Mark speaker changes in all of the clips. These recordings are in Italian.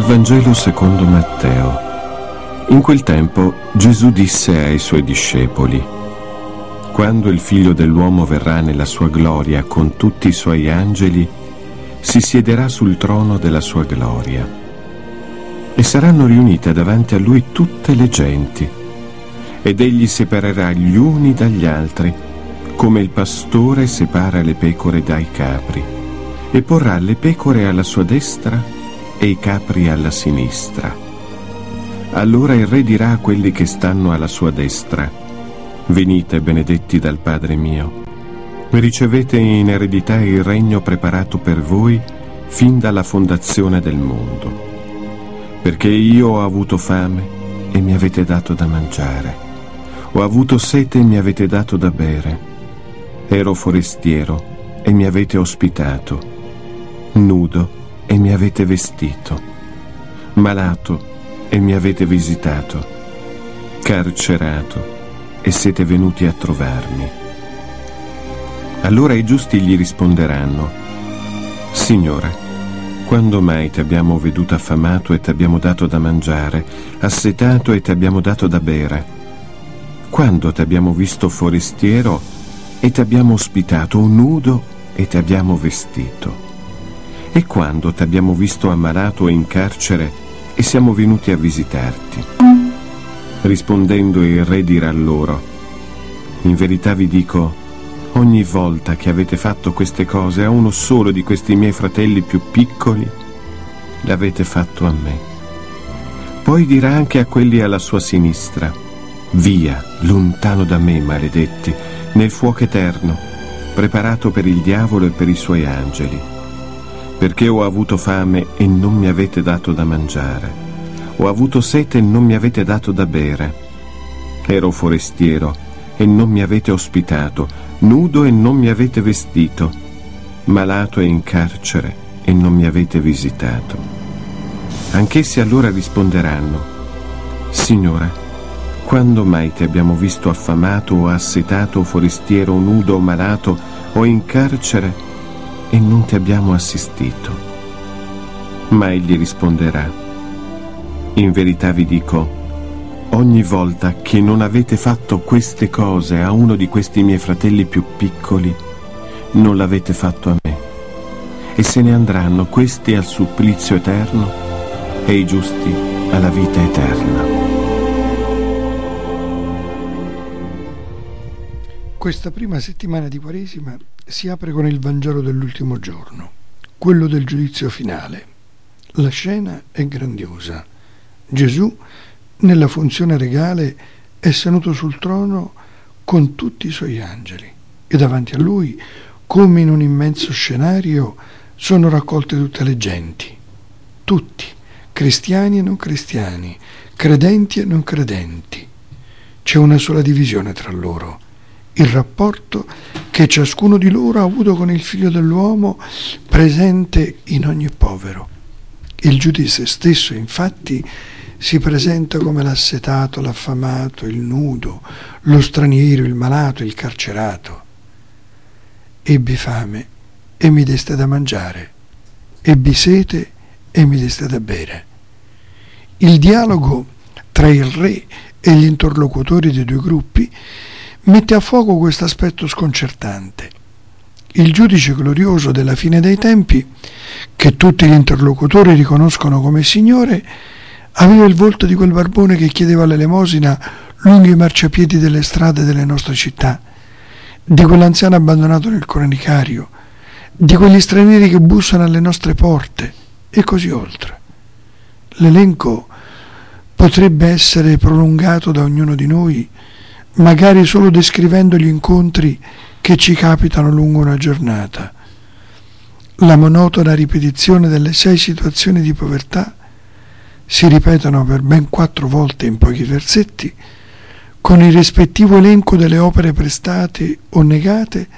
Speaker 1: Dal Vangelo secondo Matteo. In quel tempo Gesù disse ai suoi discepoli, Quando il figlio dell'uomo verrà nella sua gloria con tutti i suoi angeli, si siederà sul trono della sua gloria. E saranno riunite davanti a lui tutte le genti, ed egli separerà gli uni dagli altri, come il pastore separa le pecore dai capri, e porrà le pecore alla sua destra e i capri alla sinistra. Allora il re dirà a quelli che stanno alla sua destra, venite benedetti dal Padre mio, ricevete in eredità il regno preparato per voi fin dalla fondazione del mondo. Perché io ho avuto fame e mi avete dato da mangiare, ho avuto sete e mi avete dato da bere, ero forestiero e mi avete ospitato, nudo e mi avete vestito, malato e mi avete visitato, carcerato e siete venuti a trovarmi. Allora i giusti gli risponderanno, Signore, quando mai ti abbiamo veduto affamato e ti abbiamo dato da mangiare, assetato e ti abbiamo dato da bere? Quando ti abbiamo visto forestiero e ti abbiamo ospitato, nudo e ti abbiamo vestito? E quando ti abbiamo visto ammalato e in carcere e siamo venuti a visitarti? Rispondendo il re dirà loro, in verità vi dico, ogni volta che avete fatto queste cose a uno solo di questi miei fratelli più piccoli, l'avete fatto a me. Poi dirà anche a quelli alla sua sinistra, via, lontano da me, maledetti, nel fuoco eterno, preparato per il diavolo e per i suoi angeli perché ho avuto fame e non mi avete dato da mangiare, ho avuto sete e non mi avete dato da bere, ero forestiero e non mi avete ospitato, nudo e non mi avete vestito, malato e in carcere e non mi avete visitato. Anch'essi allora risponderanno, Signore, quando mai ti abbiamo visto affamato o assetato forestiero nudo o malato o in carcere e non ti abbiamo assistito. Ma egli risponderà, in verità vi dico, ogni volta che non avete fatto queste cose a uno di questi miei fratelli più piccoli, non l'avete fatto a me. E se ne andranno questi al supplizio eterno e i giusti alla vita eterna.
Speaker 2: Questa prima settimana di Quaresima si apre con il Vangelo dell'ultimo giorno, quello del giudizio finale. La scena è grandiosa. Gesù, nella funzione regale, è seduto sul trono con tutti i suoi angeli e davanti a lui, come in un immenso scenario, sono raccolte tutte le genti, tutti, cristiani e non cristiani, credenti e non credenti. C'è una sola divisione tra loro il rapporto che ciascuno di loro ha avuto con il figlio dell'uomo presente in ogni povero. Il giudice stesso, infatti, si presenta come l'assetato, l'affamato, il nudo, lo straniero, il malato, il carcerato. Ebbi fame e mi deste da mangiare, ebbi sete e mi deste da bere. Il dialogo tra il re e gli interlocutori dei due gruppi mette a fuoco questo aspetto sconcertante. Il giudice glorioso della fine dei tempi, che tutti gli interlocutori riconoscono come Signore, aveva il volto di quel barbone che chiedeva l'elemosina lungo i marciapiedi delle strade delle nostre città, di quell'anziano abbandonato nel cronicario, di quegli stranieri che bussano alle nostre porte e così oltre. L'elenco potrebbe essere prolungato da ognuno di noi magari solo descrivendo gli incontri che ci capitano lungo una giornata. La monotona ripetizione delle sei situazioni di povertà si ripetono per ben quattro volte in pochi versetti, con il rispettivo elenco delle opere prestate o negate,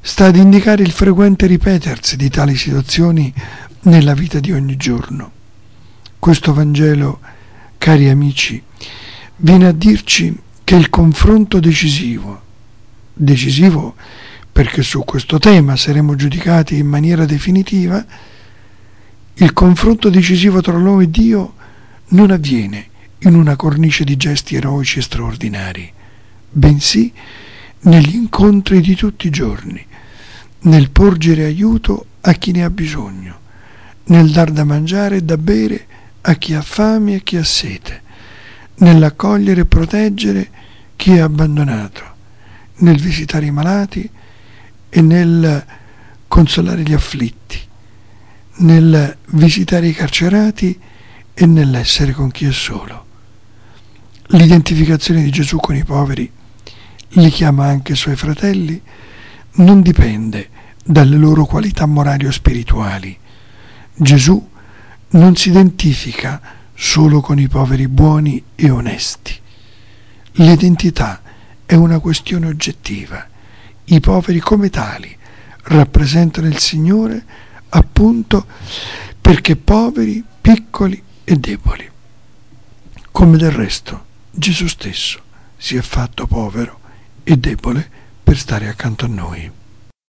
Speaker 2: sta ad indicare il frequente ripetersi di tali situazioni nella vita di ogni giorno. Questo Vangelo, cari amici, viene a dirci che il confronto decisivo, decisivo perché su questo tema saremo giudicati in maniera definitiva, Il confronto decisivo tra l'uomo e Dio non avviene in una cornice di gesti eroici e straordinari, bensì negli incontri di tutti i giorni, nel porgere aiuto a chi ne ha bisogno, nel dar da mangiare e da bere a chi ha fame e a chi ha sete, nell'accogliere e proteggere chi è abbandonato, nel visitare i malati e nel consolare gli afflitti, nel visitare i carcerati e nell'essere con chi è solo. L'identificazione di Gesù con i poveri, li chiama anche suoi fratelli, non dipende dalle loro qualità morali o spirituali. Gesù non si identifica solo con i poveri buoni e onesti. L'identità è una questione oggettiva. I poveri come tali rappresentano il Signore appunto perché poveri, piccoli e deboli. Come del resto Gesù stesso si è fatto povero e debole per stare accanto a noi.